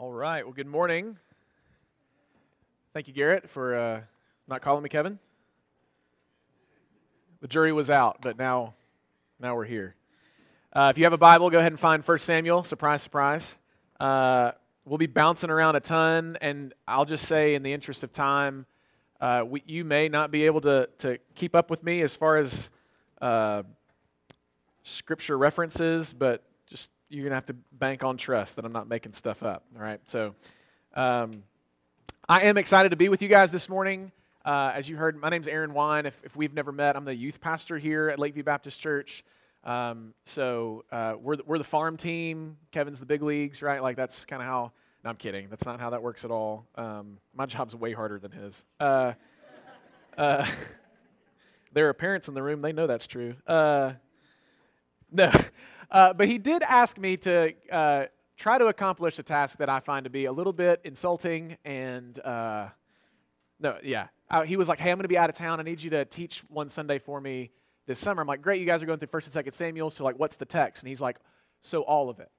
All right. Well, good morning. Thank you, Garrett, for uh, not calling me Kevin. The jury was out, but now, now we're here. Uh, if you have a Bible, go ahead and find 1 Samuel. Surprise, surprise. Uh, we'll be bouncing around a ton, and I'll just say, in the interest of time, uh, we, you may not be able to, to keep up with me as far as uh, scripture references, but you're going to have to bank on trust that I'm not making stuff up. All right. So um, I am excited to be with you guys this morning. Uh, as you heard, my name's Aaron Wine. If, if we've never met, I'm the youth pastor here at Lakeview Baptist Church. Um, so uh, we're, the, we're the farm team. Kevin's the big leagues, right? Like that's kind of how. No, I'm kidding. That's not how that works at all. Um, my job's way harder than his. Uh, uh there are parents in the room. They know that's true. Uh, no. Uh, but he did ask me to uh, try to accomplish a task that I find to be a little bit insulting and uh, no, yeah. Uh, he was like, "Hey, I'm going to be out of town. I need you to teach one Sunday for me this summer." I'm like, "Great, you guys are going through First and Second Samuel. So like, what's the text?" And he's like, "So all of it."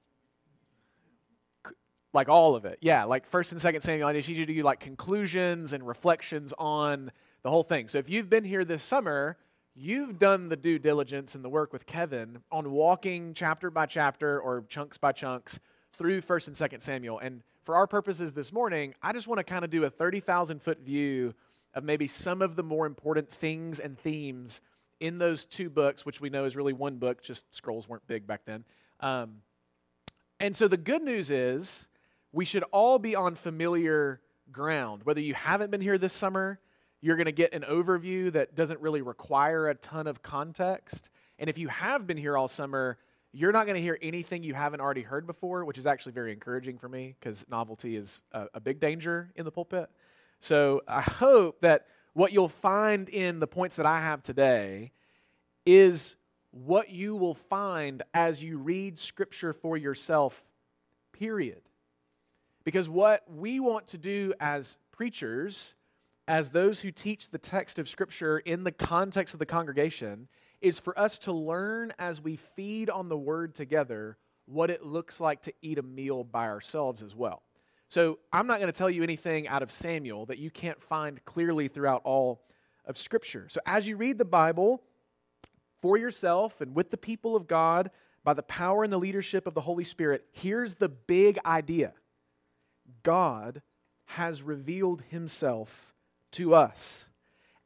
Like all of it, yeah. Like First and Second Samuel, I need you to do like conclusions and reflections on the whole thing. So if you've been here this summer, you've done the due diligence and the work with Kevin on walking chapter by chapter or chunks by chunks through 1st and 2nd Samuel. And for our purposes this morning, I just want to kind of do a 30,000 foot view of maybe some of the more important things and themes in those two books, which we know is really one book, just scrolls weren't big back then. Um, and so the good news is we should all be on familiar ground. Whether you haven't been here this summer, you're going to get an overview that doesn't really require a ton of context. And if you have been here all summer, you're not going to hear anything you haven't already heard before, which is actually very encouraging for me because novelty is a, a, big danger in the pulpit. So I hope that what you'll find in the points that I have today is what you will find as you read Scripture for yourself, period. Because what we want to do as preachers as those who teach the text of Scripture in the context of the congregation is for us to learn as we feed on the Word together what it looks like to eat a meal by ourselves as well. So I'm not going to tell you anything out of Samuel that you can't find clearly throughout all of Scripture. So as you read the Bible for yourself and with the people of God by the power and the leadership of the Holy Spirit, here's the big idea God has revealed Himself to us.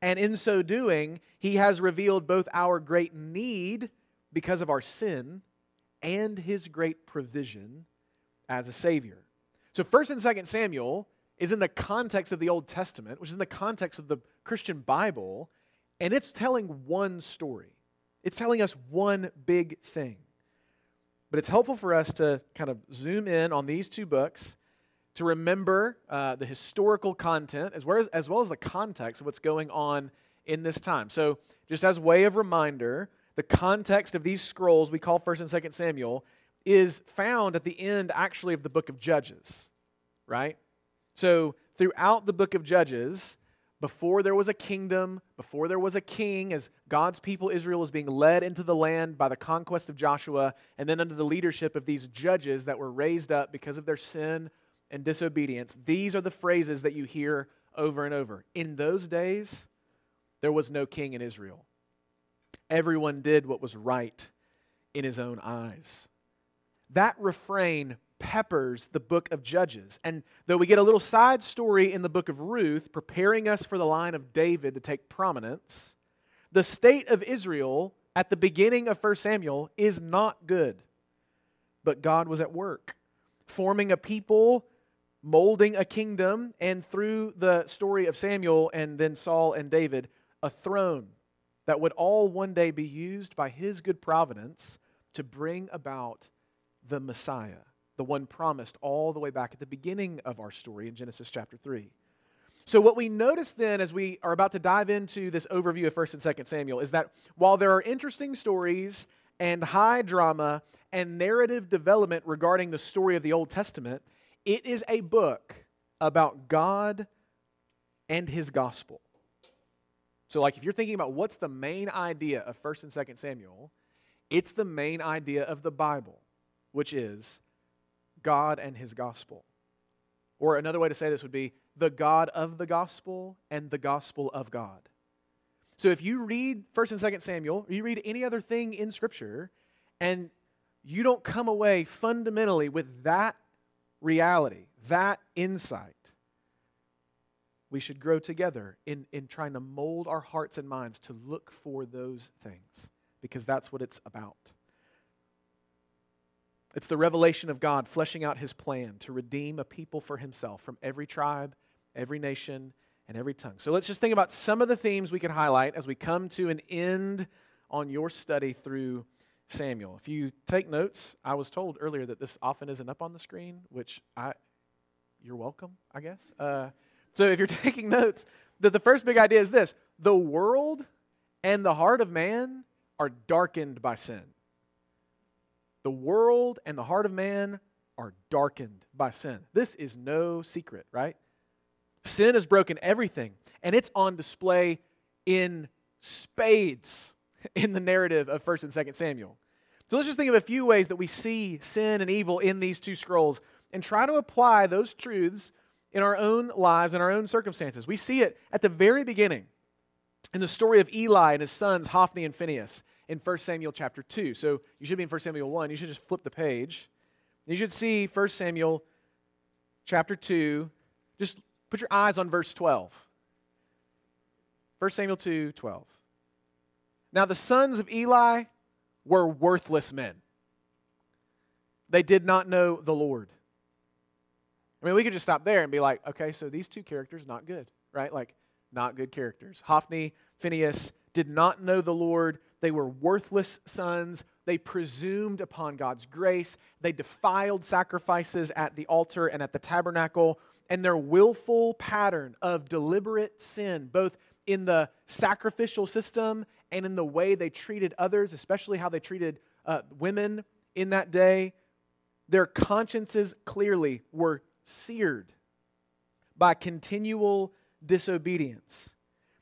And in so doing, he has revealed both our great need because of our sin and his great provision as a Savior. So, 1st and 2nd Samuel is in the context of the Old Testament, which is in the context of the Christian Bible, and it's telling one story. It's telling us one big thing. But it's helpful for us to kind of zoom in on these two books to remember uh, the historical content as well as, as well as the context of what's going on in this time. So, just as way of reminder, the context of these scrolls we call 1st and 2nd Samuel is found at the end actually of the book of Judges, right? So, throughout the book of Judges, before there was a kingdom, before there was a king, as God's people Israel was being led into the land by the conquest of Joshua, and then under the leadership of these judges that were raised up because of their sin and disobedience, these are the phrases that you hear over and over. In those days, there was no king in Israel. Everyone did what was right in his own eyes. That refrain peppers the book of Judges. And though we get a little side story in the book of Ruth, preparing us for the line of David to take prominence, the state of Israel at the beginning of 1 Samuel is not good. But God was at work, forming a people molding a kingdom, and through the story of Samuel and then Saul and David, a throne that would all one day be used by his good providence to bring about the Messiah, the one promised all the way back at the beginning of our story in Genesis chapter 3. So, what we notice then as we are about to dive into this overview of 1st and 2nd Samuel is that while there are interesting stories and high drama and narrative development regarding the story of the Old Testament, it is a book about God and his gospel. So, like, if you're thinking about what's the main idea of 1st and 2nd Samuel, it's the main idea of the Bible, which is God and his gospel. Or another way to say this would be the God of the gospel and the gospel of God. So if you read 1st and 2nd Samuel, or you read any other thing in Scripture, and you don't come away fundamentally with that reality, that insight, we should grow together in, in trying to mold our hearts and minds to look for those things, because that's what it's about. It's the revelation of God fleshing out his plan to redeem a people for himself from every tribe, every nation, and every tongue. So let's just think about some of the themes we could highlight as we come to an end on your study through Samuel. If you take notes, I was told earlier that this often isn't up on the screen, which I, you're welcome, I guess. Uh, so if you're taking notes, the, the first big idea is this the world and the heart of man are darkened by sin. The world and the heart of man are darkened by sin. This is no secret, right? Sin has broken everything, and it's on display in spades in the narrative of 1st and 2nd Samuel. So let's just think of a few ways that we see sin and evil in these two scrolls and try to apply those truths in our own lives and our own circumstances. We see it at the very beginning in the story of Eli and his sons, Hophni and Phinehas in 1 Samuel chapter 2. So you should be in 1 Samuel 1. You should just flip the page. You should see 1 Samuel chapter 2. Just put your eyes on verse 12. 1 Samuel 2 12. Now the sons of Eli were worthless men. They did not know the Lord. I mean, we could just stop there and be like, okay, so these two characters, not good, right? Like, not good characters. Hophni, Phinehas did not know the Lord. They were worthless sons. They presumed upon God's grace. They defiled sacrifices at the altar and at the tabernacle. And their willful pattern of deliberate sin, both in the sacrificial system and in the way they treated others, especially how they treated uh, women in that day, their consciences clearly were seared by continual disobedience.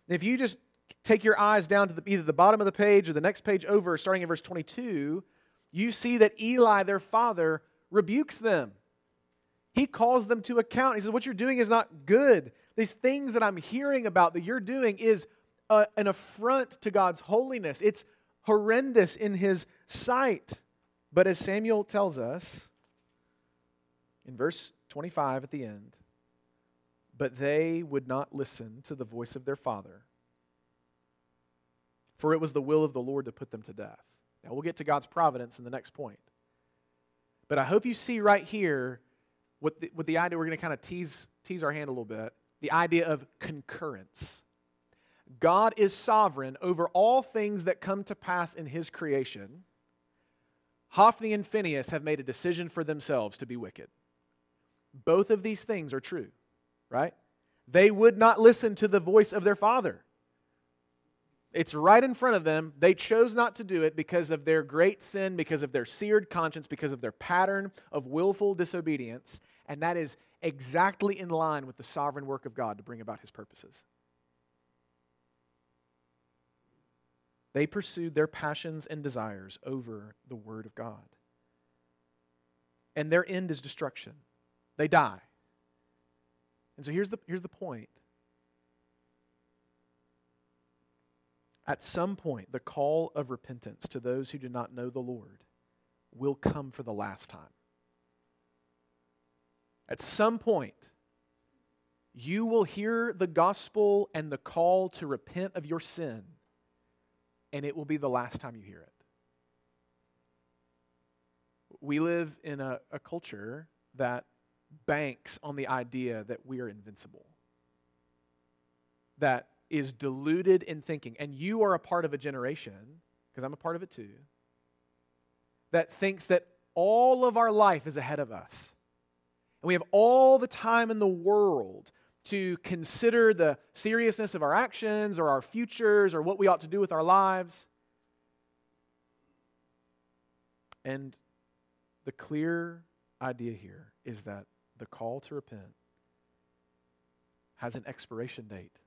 If you just take your eyes down to the, either the bottom of the page or the next page over, starting in verse 22, you see that Eli, their father, rebukes them. He calls them to account. He says, What you're doing is not good. These things that I'm hearing about that you're doing is a, an affront to God's holiness. It's horrendous in his sight. But as Samuel tells us in verse 25 at the end, but they would not listen to the voice of their father for it was the will of the Lord to put them to death. Now, we'll get to God's providence in the next point. But I hope you see right here what the, what the idea, we're going to kind of tease, tease our hand a little bit, the idea of concurrence. God is sovereign over all things that come to pass in his creation. Hophni and Phinehas have made a decision for themselves to be wicked. Both of these things are true, right? They would not listen to the voice of their father. It's right in front of them. They chose not to do it because of their great sin, because of their seared conscience, because of their pattern of willful disobedience. And that is exactly in line with the sovereign work of God to bring about his purposes. They pursued their passions and desires over the Word of God. And their end is destruction. They die. And so here's the, here's the point At some point, the call of repentance to those who do not know the Lord will come for the last time. At some point, you will hear the gospel and the call to repent of your sin, and it will be the last time you hear it. We live in a, a culture that banks on the idea that we are invincible, that is deluded in thinking, and you are a part of a generation, because I'm a part of it too, that thinks that all of our life is ahead of us. And we have all the time in the world to consider the seriousness of our actions or our futures or what we ought to do with our lives. And the clear idea here is that the call to repent has an expiration date.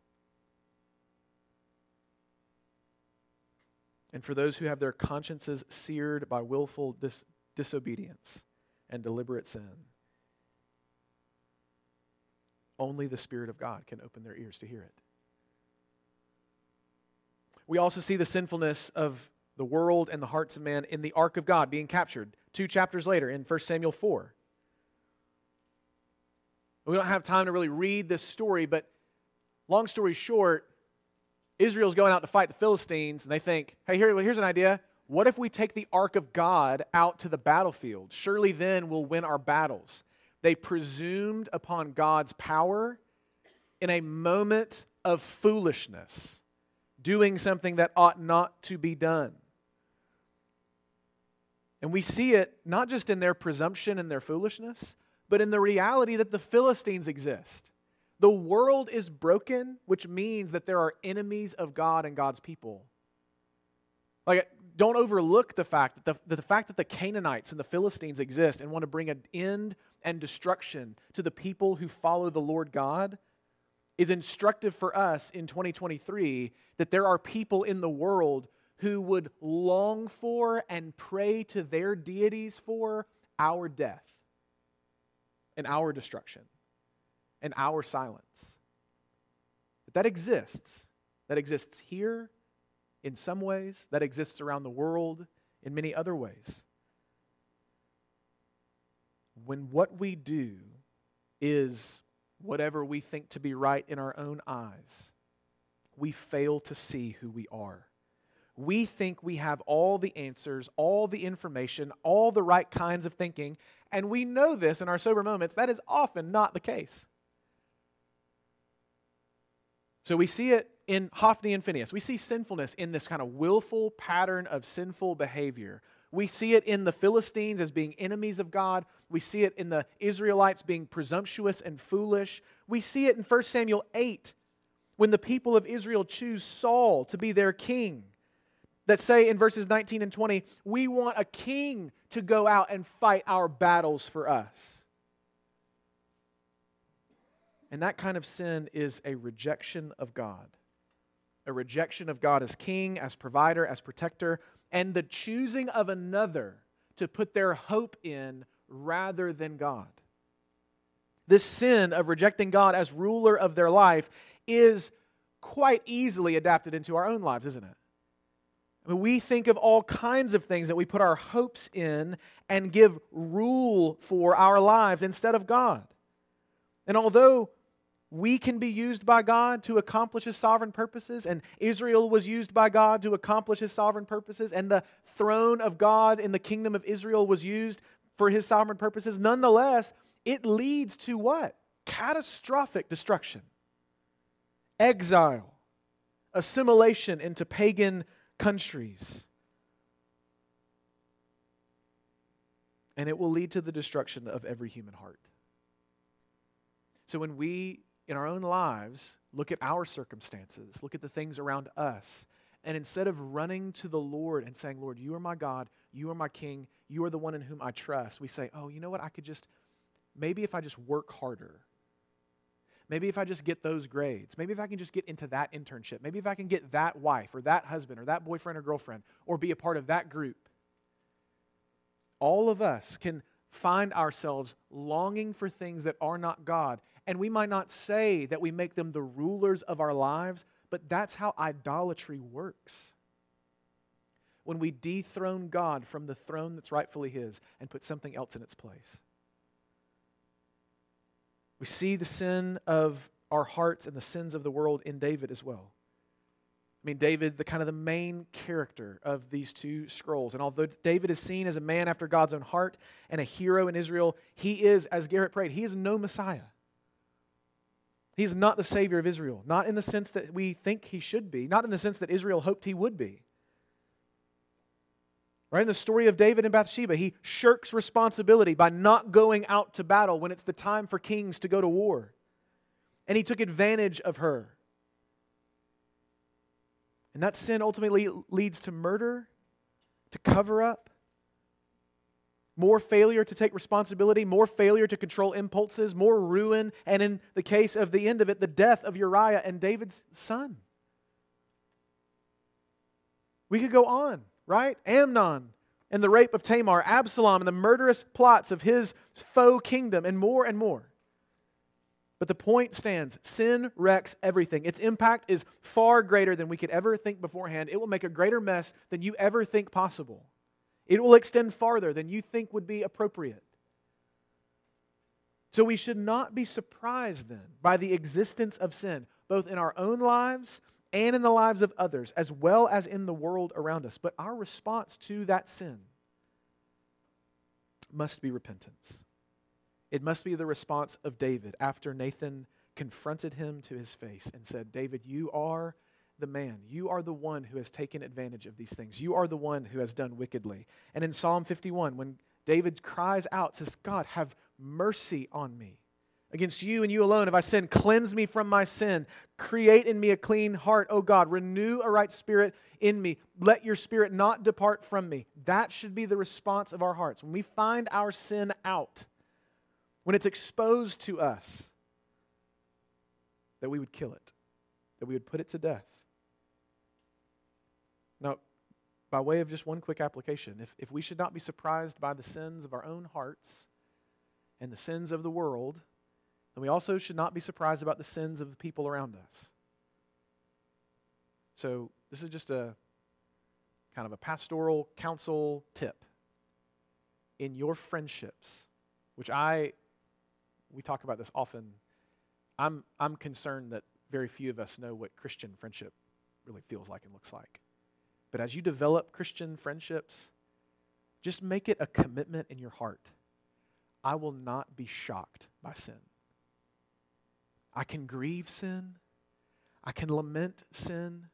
and for those who have their consciences seared by willful dis- disobedience and deliberate sin. Only the Spirit of God can open their ears to hear it. We also see the sinfulness of the world and the hearts of man in the ark of God being captured two chapters later in 1 Samuel 4. We don't have time to really read this story, but long story short, Israel's going out to fight the Philistines, and they think, hey, here, here's an idea. What if we take the ark of God out to the battlefield? Surely then we'll win our battles. They presumed upon God's power in a moment of foolishness, doing something that ought not to be done. And we see it not just in their presumption and their foolishness, but in the reality that the Philistines exist. The world is broken, which means that there are enemies of God and God's people. Like, don't overlook the fact that the, the fact that the Canaanites and the Philistines exist and want to bring an end and destruction to the people who follow the Lord God is instructive for us in 2023 that there are people in the world who would long for and pray to their deities for our death and our destruction and our silence. But that exists. That exists here in some ways, that exists around the world in many other ways. When what we do is whatever we think to be right in our own eyes, we fail to see who we are. We think we have all the answers, all the information, all the right kinds of thinking, and we know this in our sober moments. That is often not the case. So we see it in Hophni and Phinehas. We see sinfulness in this kind of willful pattern of sinful behavior. We see it in the Philistines as being enemies of God. We see it in the Israelites being presumptuous and foolish. We see it in 1 Samuel 8 when the people of Israel choose Saul to be their king. That say in verses 19 and 20, we want a king to go out and fight our battles for us. And that kind of sin is a rejection of God. A rejection of God as king, as provider, as protector, and the choosing of another to put their hope in rather than God. This sin of rejecting God as ruler of their life is quite easily adapted into our own lives, isn't it? I mean, we think of all kinds of things that we put our hopes in and give rule for our lives instead of God. And although we can be used by God to accomplish His sovereign purposes, and Israel was used by God to accomplish His sovereign purposes, and the throne of God in the kingdom of Israel was used for His sovereign purposes. Nonetheless, it leads to what? Catastrophic destruction, exile, assimilation into pagan countries. And it will lead to the destruction of every human heart. So when we in our own lives, look at our circumstances, look at the things around us, and instead of running to the Lord and saying, Lord, you are my God, you are my King, you are the one in whom I trust, we say, oh, you know what? I could just, maybe if I just work harder, maybe if I just get those grades, maybe if I can just get into that internship, maybe if I can get that wife or that husband or that boyfriend or girlfriend or be a part of that group. All of us can find ourselves longing for things that are not God and we might not say that we make them the rulers of our lives, but that's how idolatry works. When we dethrone God from the throne that's rightfully His and put something else in its place. We see the sin of our hearts and the sins of the world in David as well. I mean, David, the kind of the main character of these two scrolls. And although David is seen as a man after God's own heart and a hero in Israel, he is, as Garrett prayed, he is no Messiah. He's not the Savior of Israel, not in the sense that we think he should be, not in the sense that Israel hoped he would be. Right? In the story of David and Bathsheba, he shirks responsibility by not going out to battle when it's the time for kings to go to war. And he took advantage of her. And that sin ultimately leads to murder, to cover up, more failure to take responsibility, more failure to control impulses, more ruin, and in the case of the end of it, the death of Uriah and David's son. We could go on, right? Amnon and the rape of Tamar, Absalom and the murderous plots of his faux kingdom, and more and more. But the point stands sin wrecks everything. Its impact is far greater than we could ever think beforehand. It will make a greater mess than you ever think possible. It will extend farther than you think would be appropriate. So we should not be surprised then by the existence of sin, both in our own lives and in the lives of others, as well as in the world around us. But our response to that sin must be repentance. It must be the response of David after Nathan confronted him to his face and said, David, you are the man. You are the one who has taken advantage of these things. You are the one who has done wickedly. And in Psalm 51, when David cries out, says, God, have mercy on me. Against you and you alone have I sinned. Cleanse me from my sin. Create in me a clean heart, O God. Renew a right spirit in me. Let your spirit not depart from me. That should be the response of our hearts. When we find our sin out, when it's exposed to us, that we would kill it, that we would put it to death. Now, by way of just one quick application, if, if we should not be surprised by the sins of our own hearts and the sins of the world, then we also should not be surprised about the sins of the people around us. So, this is just a kind of a pastoral counsel tip. In your friendships, which I we talk about this often. I'm, I'm concerned that very few of us know what Christian friendship really feels like and looks like. But as you develop Christian friendships, just make it a commitment in your heart. I will not be shocked by sin. I can grieve sin. I can lament sin.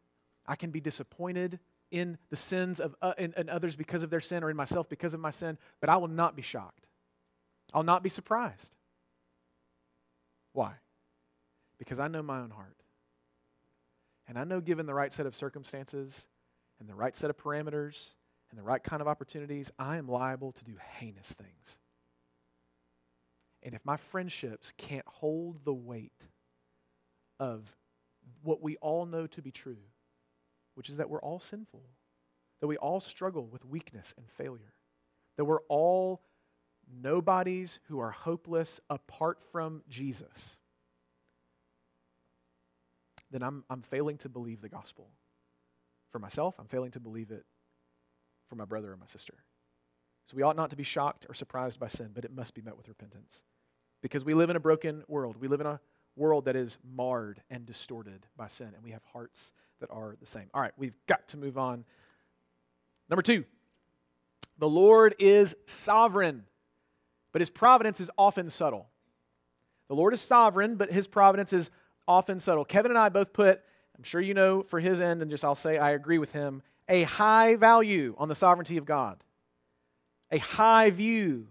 I can be disappointed in the sins of uh, in, in others because of their sin or in myself because of my sin, but I will not be shocked. I'll not be surprised. Why? Because I know my own heart. And I know, given the right set of circumstances and the right set of parameters and the right kind of opportunities, I am liable to do heinous things. And if my friendships can't hold the weight of what we all know to be true, which is that we're all sinful, that we all struggle with weakness and failure, that we're all nobodies who are hopeless apart from Jesus, then I'm, I'm failing to believe the gospel. For myself, I'm failing to believe it for my brother or my sister. So we ought not to be shocked or surprised by sin, but it must be met with repentance. Because we live in a broken world. We live in a world that is marred and distorted by sin, and we have hearts that are the same. All right, we've got to move on. Number two, the Lord is sovereign but his providence is often subtle. The Lord is sovereign, but his providence is often subtle. Kevin and I both put, I'm sure you know for his end, and just I'll say I agree with him, a high value on the sovereignty of God, a high view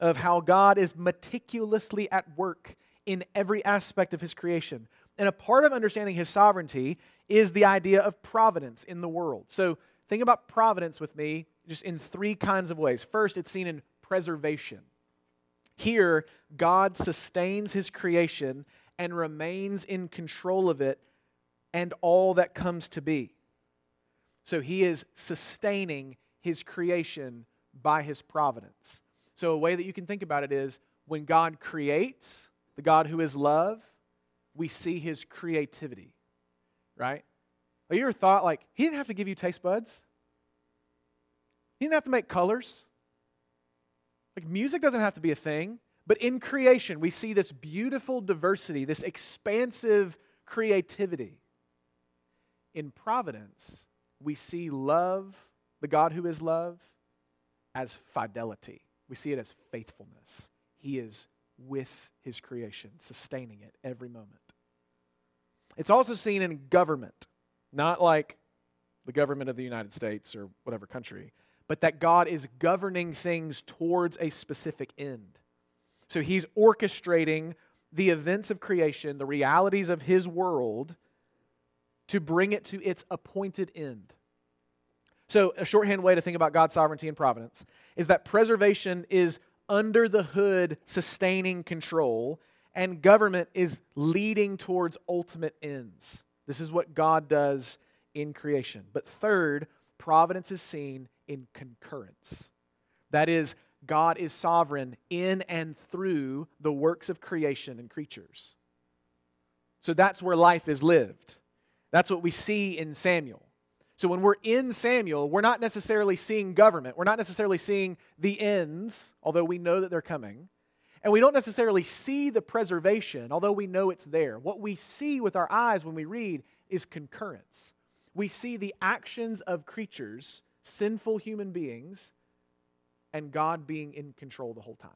of how God is meticulously at work in every aspect of his creation. And a part of understanding his sovereignty is the idea of providence in the world. So think about providence with me just in three kinds of ways. First, it's seen in preservation. Here, God sustains his creation and remains in control of it and all that comes to be. So he is sustaining his creation by his providence. So, a way that you can think about it is when God creates, the God who is love, we see his creativity, right? Have you ever thought, like, he didn't have to give you taste buds? He didn't have to make colors. Like, music doesn't have to be a thing, but in creation, we see this beautiful diversity, this expansive creativity. In providence, we see love, the God who is love, as fidelity. We see it as faithfulness. He is with his creation, sustaining it every moment. It's also seen in government, not like the government of the United States or whatever country, but that God is governing things towards a specific end. So he's orchestrating the events of creation, the realities of his world, to bring it to its appointed end. So, a shorthand way to think about God's sovereignty and providence is that preservation is under the hood sustaining control, and government is leading towards ultimate ends. This is what God does in creation. But third, providence is seen in concurrence. That is, God is sovereign in and through the works of creation and creatures. So that's where life is lived. That's what we see in Samuel. So when we're in Samuel, we're not necessarily seeing government. We're not necessarily seeing the ends, although we know that they're coming. And we don't necessarily see the preservation, although we know it's there. What we see with our eyes when we read is concurrence. We see the actions of creatures, sinful human beings, and God being in control the whole time.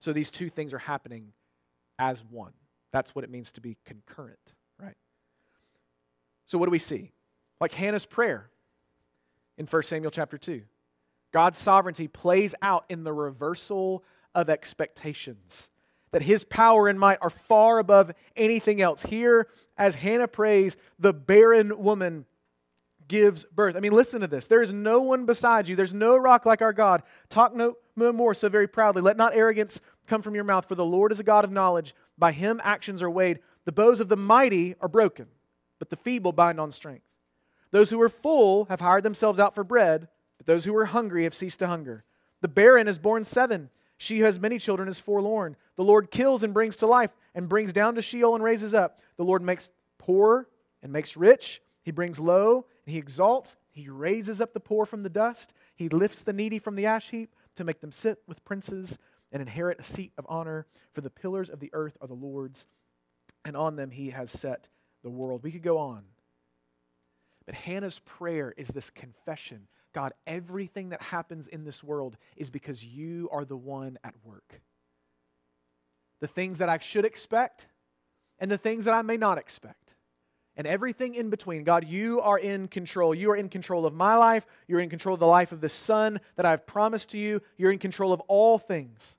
So these two things are happening as one. That's what it means to be concurrent? So what do we see? Like Hannah's prayer in 1 Samuel chapter 2. God's sovereignty plays out in the reversal of expectations. That his power and might are far above anything else. Here, as Hannah prays, the barren woman gives birth. I mean, listen to this. There is no one beside you. There's no rock like our God. Talk no, more so very proudly. Let not arrogance come from your mouth, for the Lord is a God of knowledge. By him actions are weighed. The bows of the mighty are broken, but the feeble bind on strength. Those who are full have hired themselves out for bread, but those who are hungry have ceased to hunger. The barren has borne seven. She who has many children is forlorn. The Lord kills and brings to life, and brings down to Sheol and raises up. The Lord makes poor and makes rich. He brings low and he exalts. He raises up the poor from the dust. He lifts the needy from the ash heap to make them sit with princes and inherit a seat of honor. For the pillars of the earth are the Lord's, and on them he has set the world. We could go on. But Hannah's prayer is this confession God, everything that happens in this world is because you are the one at work. The things that I should expect and the things that I may not expect. And everything in between. God, you are in control. You are in control of my life. You're in control of the life of the Son that I've promised to you. You're in control of all things.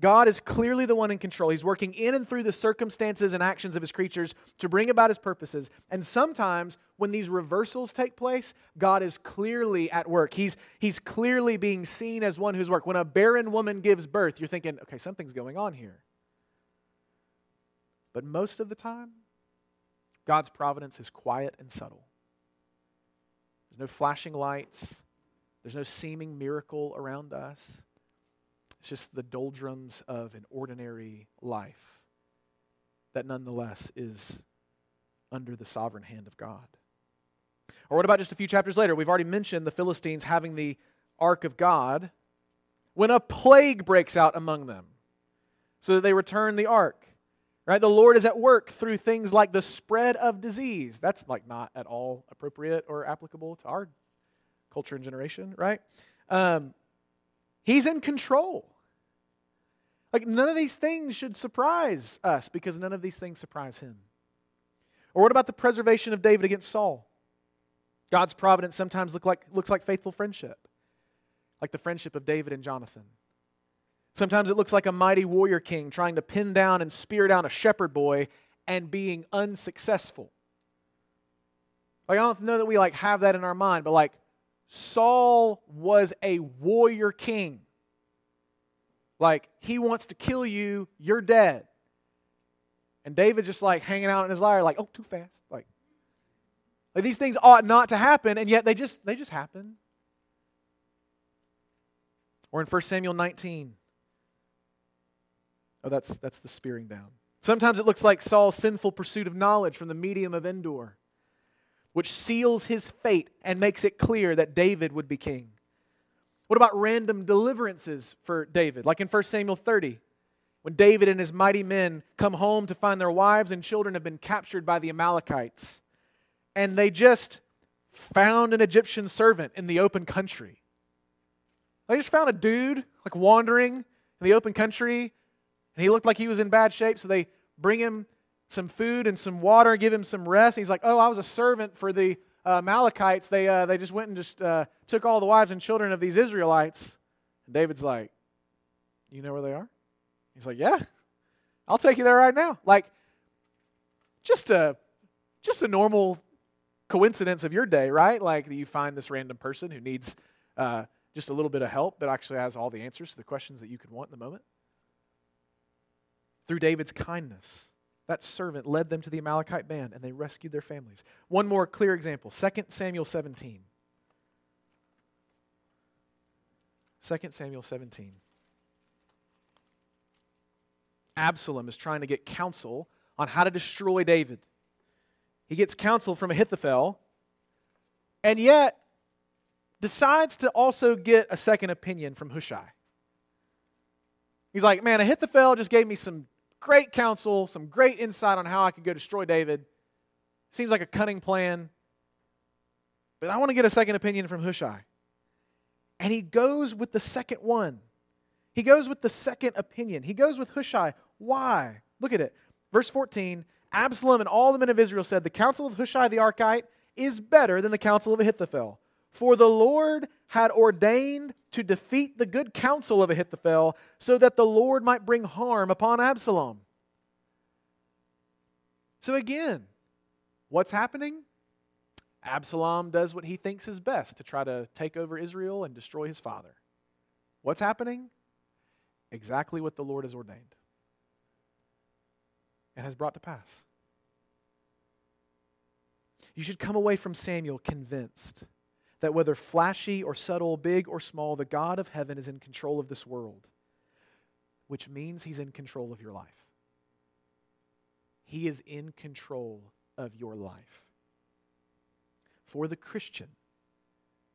God is clearly the one in control. He's working in and through the circumstances and actions of his creatures to bring about his purposes. And sometimes when these reversals take place, God is clearly at work. He's, he's clearly being seen as one who's work. When a barren woman gives birth, you're thinking, okay, something's going on here. But most of the time, God's providence is quiet and subtle. There's no flashing lights, there's no seeming miracle around us. It's just the doldrums of an ordinary life that nonetheless is under the sovereign hand of God. Or what about just a few chapters later? We've already mentioned the Philistines having the ark of God when a plague breaks out among them so that they return the ark. Right? The Lord is at work through things like the spread of disease. That's like not at all appropriate or applicable to our culture and generation, right? Um, He's in control. Like, none of these things should surprise us because none of these things surprise him. Or what about the preservation of David against Saul? God's providence sometimes look like, looks like faithful friendship, like the friendship of David and Jonathan. Sometimes it looks like a mighty warrior king trying to pin down and spear down a shepherd boy and being unsuccessful. Like, I don't know that we like have that in our mind, but like Saul was a warrior king. Like, he wants to kill you, you're dead. And David's just like hanging out in his lyre, like, oh, too fast. Like, like these things ought not to happen, and yet they just they just happen. Or in 1 Samuel 19. Oh, that's that's the spearing down. Sometimes it looks like Saul's sinful pursuit of knowledge from the medium of Endor which seals his fate and makes it clear that David would be king. What about random deliverances for David? Like in 1 Samuel 30, when David and his mighty men come home to find their wives and children have been captured by the Amalekites, and they just found an Egyptian servant in the open country. They just found a dude like wandering in the open country, and he looked like he was in bad shape, so they bring him some food and some water, and give him some rest. he's like, Oh, I was a servant for the uh. They, uh, they just went and just uh, took all the wives and children of these Israelites. And David's like, You know where they are? He's like, Yeah, I'll take you there right now. Like, just a, just a normal coincidence of your day, right? Like, you find this random person who needs uh, just a little bit of help, but actually has all the answers to the questions that you could want in the moment. Through David's kindness that servant led them to the Amalekite band and they rescued their families. One more clear example 2 Samuel 17. 2 Samuel 17. Absalom is trying to get counsel on how to destroy David. He gets counsel from Ahithophel, and yet decides to also get a second opinion from Hushai. He's like, man, Ahithophel just gave me some great counsel, some great insight on how I could go destroy David. Seems like a cunning plan. But I want to get a second opinion from Hushai. And he goes with the second one. He goes with the second opinion. He goes with Hushai. Why? Look at it. Verse 14 Absalom and all the men of Israel said, The counsel of Hushai the Archite is better than the counsel of Ahithophel. For the Lord had ordained to defeat the good counsel of Ahithophel, so that the Lord might bring harm upon Absalom. So again, what's happening? Absalom does what he thinks is best to try to take over Israel and destroy his father. What's happening? Exactly what the Lord has ordained and has brought to pass. You should come away from Samuel convinced that whether flashy or subtle, big or small, the God of heaven is in control of this world, which means he's in control of your life. He is in control of your life. For the Christian,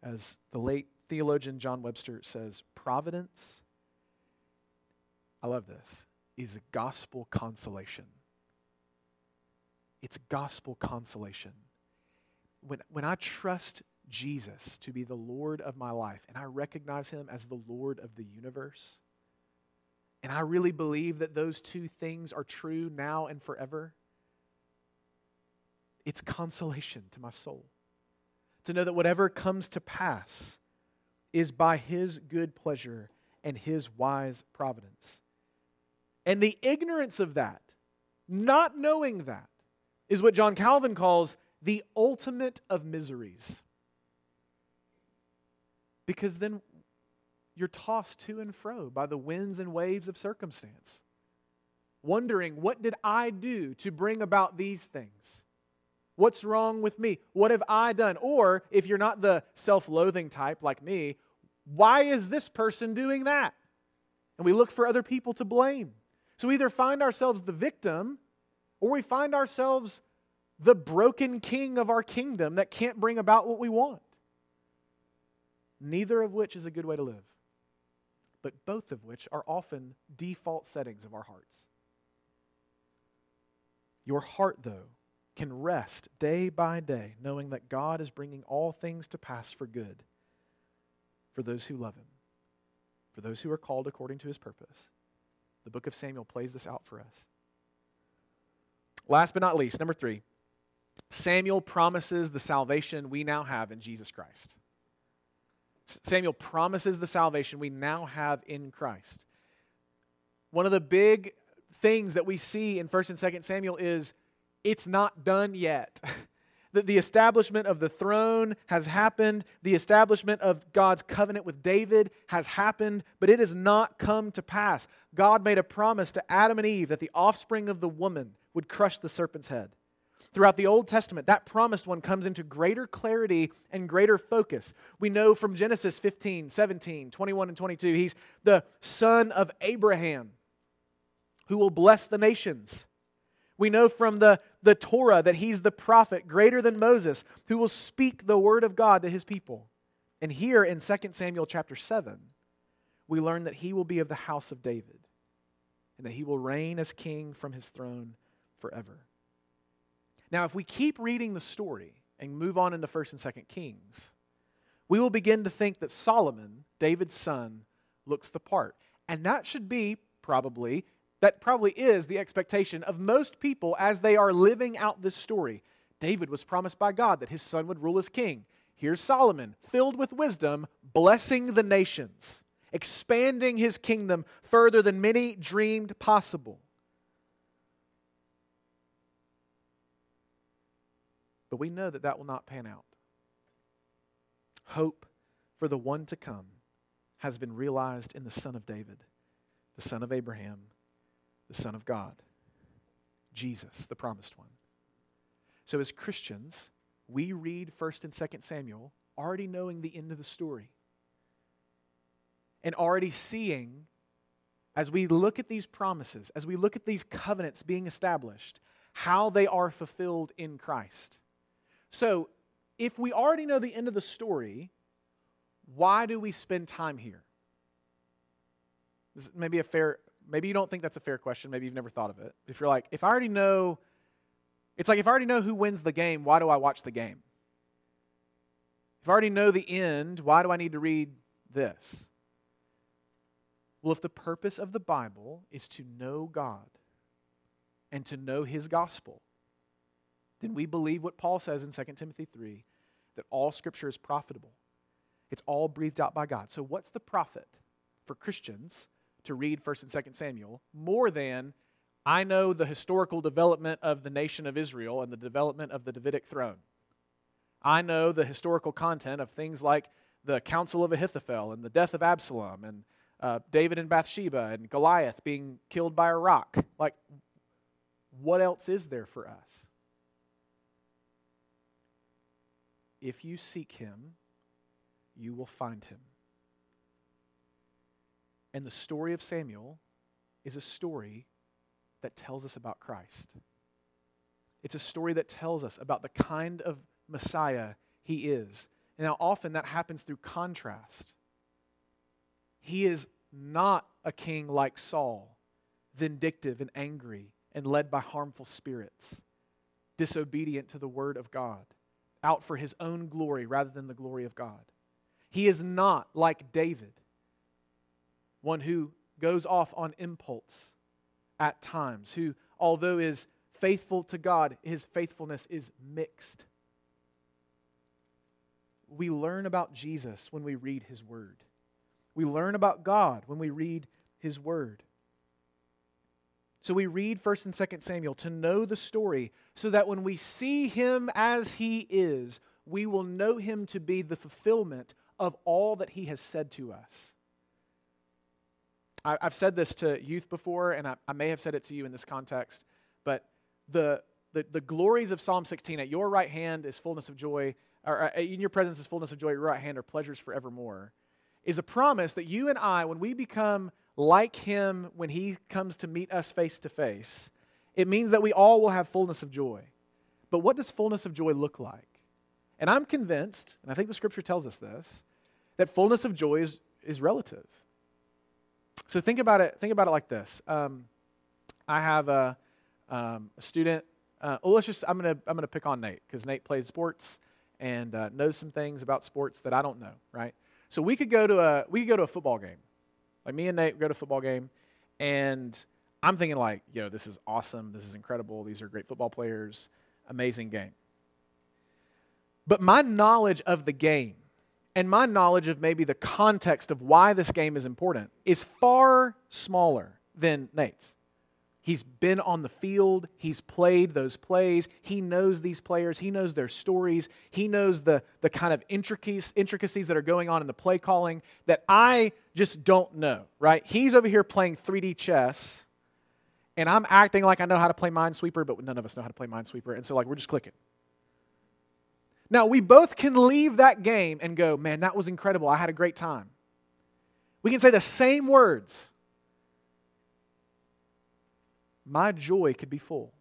as the late theologian John Webster says, providence, I love this, is a gospel consolation. It's gospel consolation. When, when I trust Jesus to be the Lord of my life, and I recognize him as the Lord of the universe, and I really believe that those two things are true now and forever, it's consolation to my soul. To know that whatever comes to pass is by his good pleasure and his wise providence. And the ignorance of that, not knowing that, is what John Calvin calls the ultimate of miseries. Because then you're tossed to and fro by the winds and waves of circumstance, wondering, what did I do to bring about these things? What's wrong with me? What have I done? Or if you're not the self loathing type like me, why is this person doing that? And we look for other people to blame. So we either find ourselves the victim or we find ourselves the broken king of our kingdom that can't bring about what we want neither of which is a good way to live, but both of which are often default settings of our hearts. Your heart, though, can rest day by day knowing that God is bringing all things to pass for good for those who love Him, for those who are called according to His purpose. The book of Samuel plays this out for us. Last but not least, number three, Samuel promises the salvation we now have in Jesus Christ. Samuel promises the salvation we now have in Christ. One of the big things that we see in 1st and 2nd Samuel is it's not done yet. the, the establishment of the throne has happened. The establishment of God's covenant with David has happened, but it has not come to pass. God made a promise to Adam and Eve that the offspring of the woman would crush the serpent's head. Throughout the Old Testament, that promised one comes into greater clarity and greater focus. We know from Genesis 15, 17, 21, and 22, he's the son of Abraham who will bless the nations. We know from the, the Torah that he's the prophet greater than Moses who will speak the word of God to his people. And here in 2 Samuel chapter 7, we learn that he will be of the house of David and that he will reign as king from his throne forever. Now, if we keep reading the story and move on into 1st and 2nd Kings, we will begin to think that Solomon, David's son, looks the part. And that should be probably, that probably is the expectation of most people as they are living out this story. David was promised by God that his son would rule as king. Here's Solomon, filled with wisdom, blessing the nations, expanding his kingdom further than many dreamed possible. But we know that that will not pan out. Hope for the one to come has been realized in the Son of David, the Son of Abraham, the Son of God, Jesus, the promised one. So, as Christians, we read 1st and 2nd Samuel already knowing the end of the story. and already seeing as we look at these promises, as we look at these covenants being established, how they are fulfilled in Christ. So, if we already know the end of the story, why do we spend time here? This is maybe a fair, maybe you don't think that's a fair question. Maybe you've never thought of it. If you're like, if I already know, it's like if I already know who wins the game, why do I watch the game? If I already know the end, why do I need to read this? Well, if the purpose of the Bible is to know God and to know His gospel, then we believe what Paul says in 2 Timothy 3 that all scripture is profitable. It's all breathed out by God. So, what's the profit for Christians to read 1st and 2nd Samuel more than I know the historical development of the nation of Israel and the development of the Davidic throne? I know the historical content of things like the counsel of Ahithophel and the death of Absalom and uh, David and Bathsheba and Goliath being killed by a rock. Like, what else is there for us? If you seek him, you will find him. And the story of Samuel is a story that tells us about Christ. It's a story that tells us about the kind of Messiah he is. And now, often that happens through contrast. He is not a king like Saul, vindictive and angry and led by harmful spirits, disobedient to the word of God, out for his own glory rather than the glory of God. He is not like David, one who goes off on impulse at times, who, although is faithful to God, his faithfulness is mixed. We learn about Jesus when we read his word. We learn about God when we read His Word. So we read 1st and 2nd Samuel to know the story so that when we see him as he is, we will know him to be the fulfillment of all that he has said to us. I, have said this to youth before, and I, I, may have said it to you in this context, but the, the, the glories of Psalm 16 at your right hand is fullness of joy, or uh, in your presence is fullness of joy, your right hand are pleasures forevermore is a promise that you and I, when we become like Him when He comes to meet us face to face, it means that we all will have fullness of joy. But what does fullness of joy look like? And I'm convinced, and I think the scripture tells us this, that fullness of joy is, is relative. So think about it, think about it like this. Um, I have a, um, a student, uh, let's just, I'm to I'm gonna pick on Nate because Nate plays sports and uh, knows some things about sports that I don't know, right? So we could go to a we could go to a football game. Like me and Nate go to a football game, and I'm thinking like, yo, this is awesome. This is incredible. These are great football players. Amazing game. But my knowledge of the game and my knowledge of maybe the context of why this game is important is far smaller than Nate's. He's been on the field. He's played those plays. He knows these players. He knows their stories. He knows the, the kind of intricacies, intricacies that are going on in the play calling that I just don't know, right? He's over here playing 3D chess, and I'm acting like I know how to play Minesweeper, but none of us know how to play Minesweeper. And so, like, we're just clicking. Now, we both can leave that game and go, man, that was incredible. I had a great time. We can say the same words my joy could be full,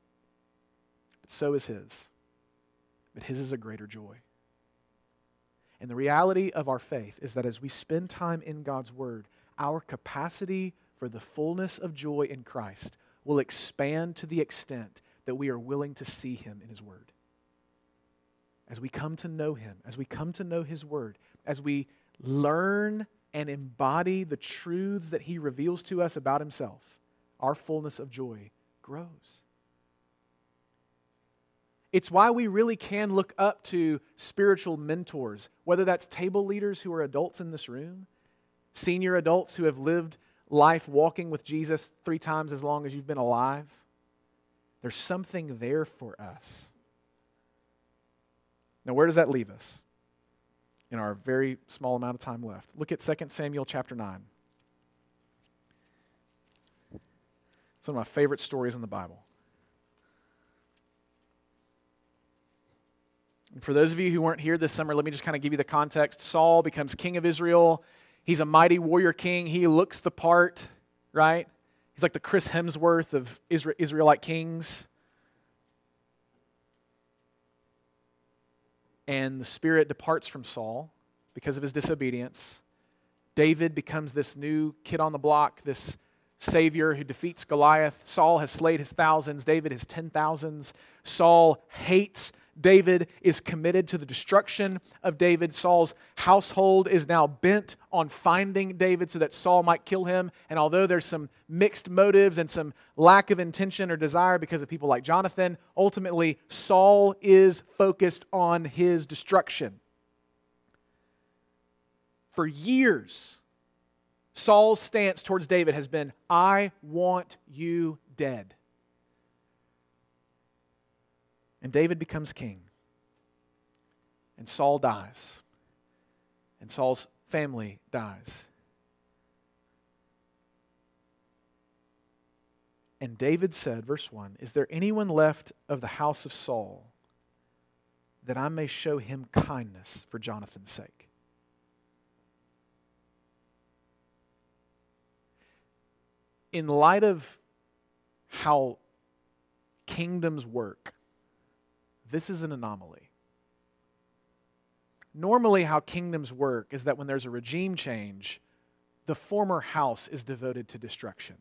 but so is his. But his is a greater joy. And the reality of our faith is that as we spend time in God's Word, our capacity for the fullness of joy in Christ will expand to the extent that we are willing to see Him in His Word. As we come to know Him, as we come to know His Word, as we learn and embody the truths that He reveals to us about Himself, our fullness of joy grows. It's why we really can look up to spiritual mentors, whether that's table leaders who are adults in this room, senior adults who have lived life walking with Jesus three times as long as you've been alive. There's something there for us. Now, where does that leave us in our very small amount of time left? Look at 2 Samuel chapter 9. It's one of my favorite stories in the Bible. And for those of you who weren't here this summer, let me just kind of give you the context. Saul becomes king of Israel. He's a mighty warrior king. He looks the part, right? He's like the Chris Hemsworth of Israelite kings. And the Spirit departs from Saul because of his disobedience. David becomes this new kid on the block, this Savior who defeats Goliath. Saul has slayed his thousands, David his ten thousands. Saul hates David is committed to the destruction of David. Saul's household is now bent on finding David so that Saul might kill him. And although there's some mixed motives and some lack of intention or desire because of people like Jonathan, ultimately, Saul is focused on his destruction. For years, Saul's stance towards David has been I want you dead. And David becomes king. And Saul dies. And Saul's family dies. And David said, verse 1 Is there anyone left of the house of Saul that I may show him kindness for Jonathan's sake? In light of how kingdoms work, this is an anomaly. Normally, how kingdoms work is that when there's a regime change, the former house is devoted to destruction.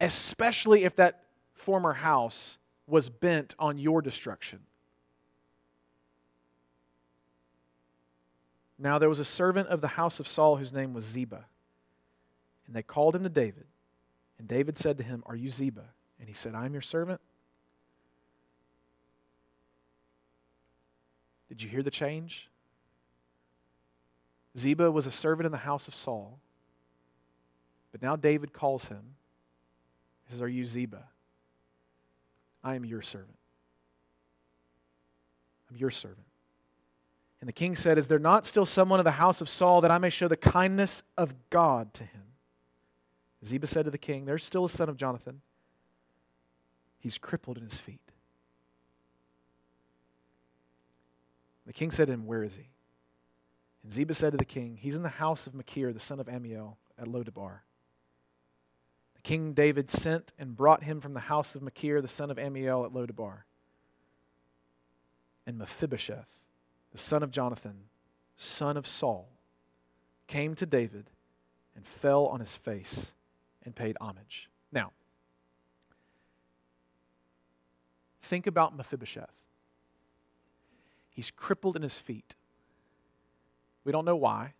Especially if that former house was bent on your destruction. Now there was a servant of the house of Saul whose name was Ziba. And they called him to David. And David said to him, Are you Ziba? And he said, I am your servant. Did you hear the change? Ziba was a servant in the house of Saul. But now David calls him. He says, Are you Ziba? I am your servant. I'm your servant. And the king said, Is there not still someone of the house of Saul that I may show the kindness of God to him? Ziba said to the king, There's still a son of Jonathan. He's crippled in his feet. The king said to him, Where is he? And Ziba said to the king, He's in the house of Machir, the son of Ammiel, at Lodebar. The king David sent and brought him from the house of Machir, the son of Ammiel, at Lodebar. And Mephibosheth, the son of Jonathan, son of Saul, came to David and fell on his face and paid homage. Now, think about Mephibosheth. He's crippled in his feet. We don't know why.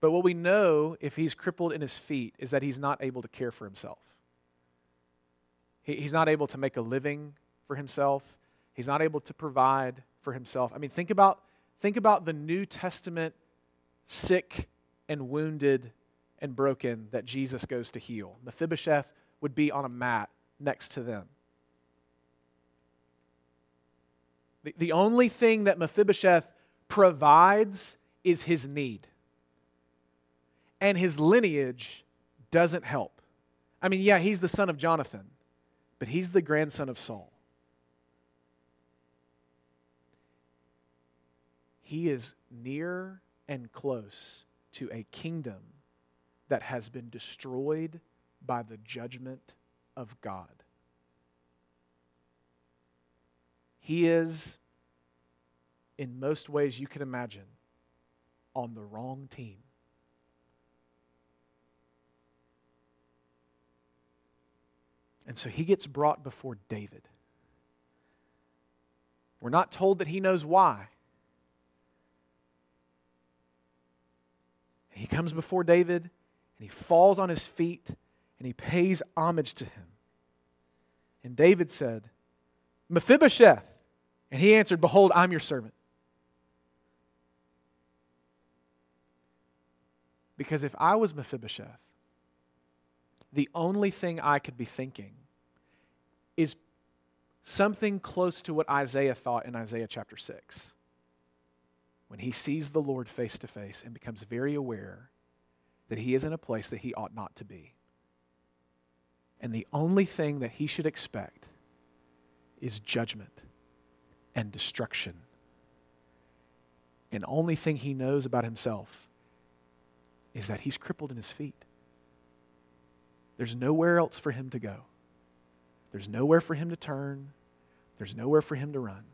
But what we know if he's crippled in his feet is that he's not able to care for himself. He, he's not able to make a living for himself. He's not able to provide for himself. I mean, think about, think about the New Testament sick and wounded and broken that Jesus goes to heal. Mephibosheth would be on a mat next to them. The, the only thing that Mephibosheth provides is his need. And his lineage doesn't help. I mean, yeah, he's the son of Jonathan, but he's the grandson of Saul. He is near and close to a kingdom that has been destroyed by the judgment of God. He is, in most ways you can imagine, on the wrong team. And so he gets brought before David. We're not told that he knows why. He comes before David and he falls on his feet and he pays homage to him. And David said, Mephibosheth. And he answered, Behold, I'm your servant. Because if I was Mephibosheth, the only thing I could be thinking is something close to what Isaiah thought in Isaiah chapter 6. When he sees the Lord face to face and becomes very aware that he is in a place that he ought not to be. And the only thing that he should expect is judgment and destruction. And only thing he knows about himself is that he's crippled in his feet. There's nowhere else for him to go. There's nowhere for him to turn. There's nowhere for him to run.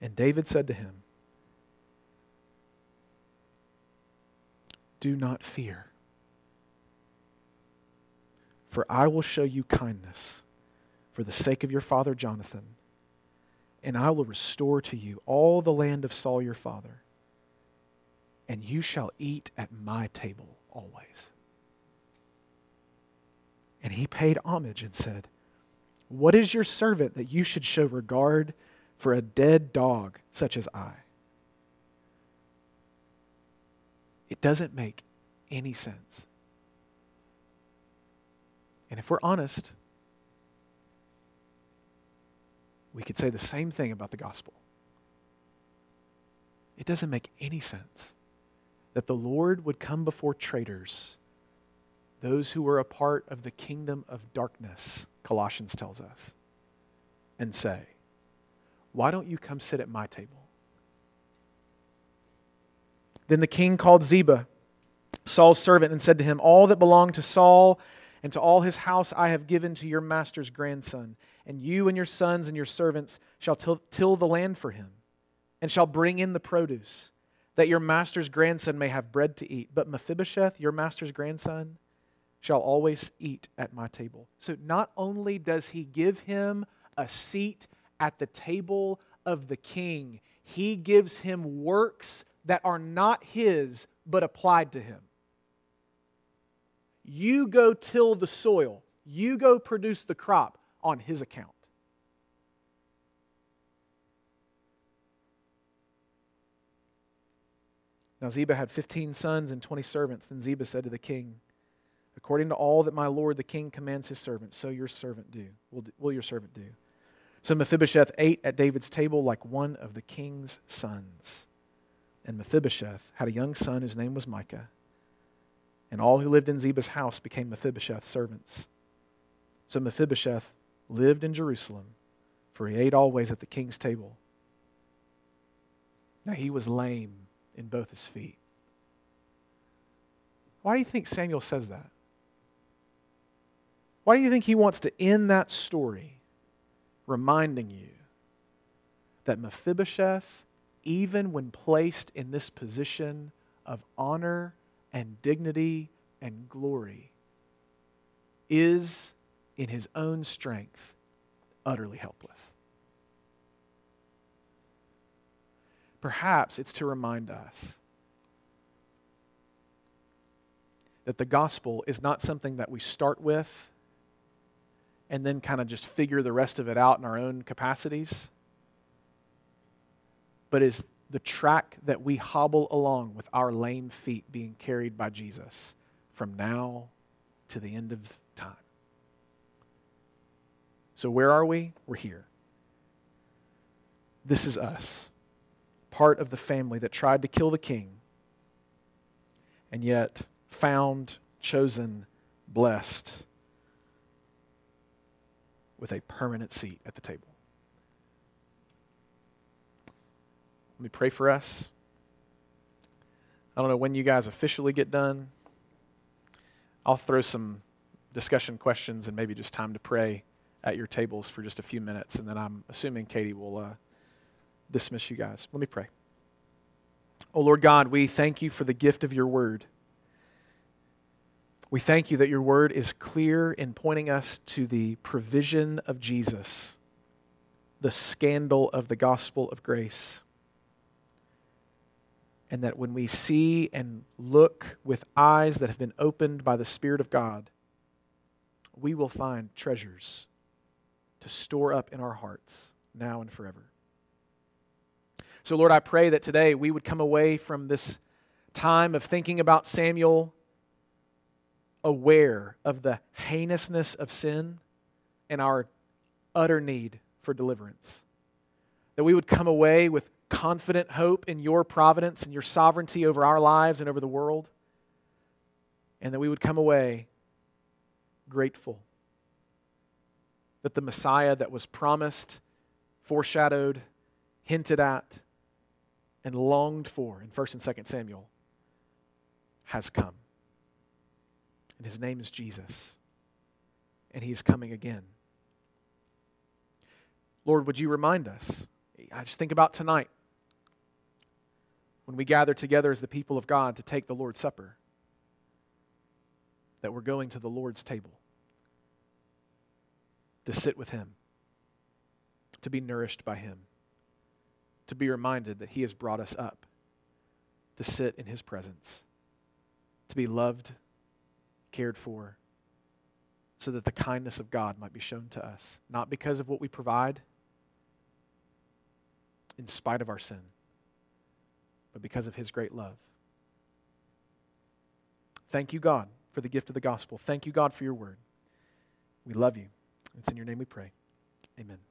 And David said to him, Do not fear, for I will show you kindness for the sake of your father Jonathan, and I will restore to you all the land of Saul your father, and you shall eat at my table always. And he paid homage and said, What is your servant that you should show regard for a dead dog such as I? It doesn't make any sense. And if we're honest, we could say the same thing about the gospel. It doesn't make any sense that the Lord would come before traitors, those who were a part of the kingdom of darkness, Colossians tells us, and say, Why don't you come sit at my table? Then the king called Ziba, Saul's servant, and said to him, All that belonged to Saul and to all his house I have given to your master's grandson, and you and your sons and your servants shall till, till the land for him, and shall bring in the produce, that your master's grandson may have bread to eat. But Mephibosheth, your master's grandson, shall always eat at my table. So not only does he give him a seat at the table of the king, he gives him works that are not his but applied to him. You go till the soil, you go produce the crop on his account. Now Ziba had 15 sons and 20 servants. Then Ziba said to the king, According to all that my lord the king commands his servants, so your servant do. Will, will your servant do? So Mephibosheth ate at David's table like one of the king's sons. And Mephibosheth had a young son whose name was Micah. And all who lived in Ziba's house became Mephibosheth's servants. So Mephibosheth lived in Jerusalem, for he ate always at the king's table. Now he was lame in both his feet. Why do you think Samuel says that? Why do you think he wants to end that story reminding you that Mephibosheth even when placed in this position of honor and dignity and glory, is in his own strength utterly helpless. Perhaps it's to remind us that the gospel is not something that we start with and then kind of just figure the rest of it out in our own capacities but is the track that we hobble along with our lame feet being carried by Jesus from now to the end of time. So, where are we? We're here. This is us, part of the family that tried to kill the king and yet found, chosen, blessed with a permanent seat at the table. Let me pray for us. I don't know when you guys officially get done. I'll throw some discussion questions and maybe just time to pray at your tables for just a few minutes, and then I'm assuming Katie will uh, dismiss you guys. Let me pray. Oh Lord God, we thank you for the gift of your word. We thank you that your word is clear in pointing us to the provision of Jesus, the scandal of the gospel of grace and that when we see and look with eyes that have been opened by the Spirit of God, we will find treasures to store up in our hearts now and forever. So, Lord, I pray that today we would come away from this time of thinking about Samuel aware of the heinousness of sin and our utter need for deliverance. That we would come away with confident hope in your providence and your sovereignty over our lives and over the world. And that we would come away grateful that the Messiah that was promised foreshadowed, hinted at, and longed for in 1st and 2nd Samuel has come. And his name is Jesus. And he's coming again. Lord, would you remind us? I just think about tonight when we gather together as the people of God to take the Lord's Supper, that we're going to the Lord's table to sit with Him, to be nourished by Him, to be reminded that He has brought us up, to sit in His presence, to be loved, cared for, so that the kindness of God might be shown to us, not because of what we provide in spite of our sin, but because of his great love. Thank you, God, for the gift of the gospel. Thank you, God, for your word. We love you. It's in your name we pray. Amen.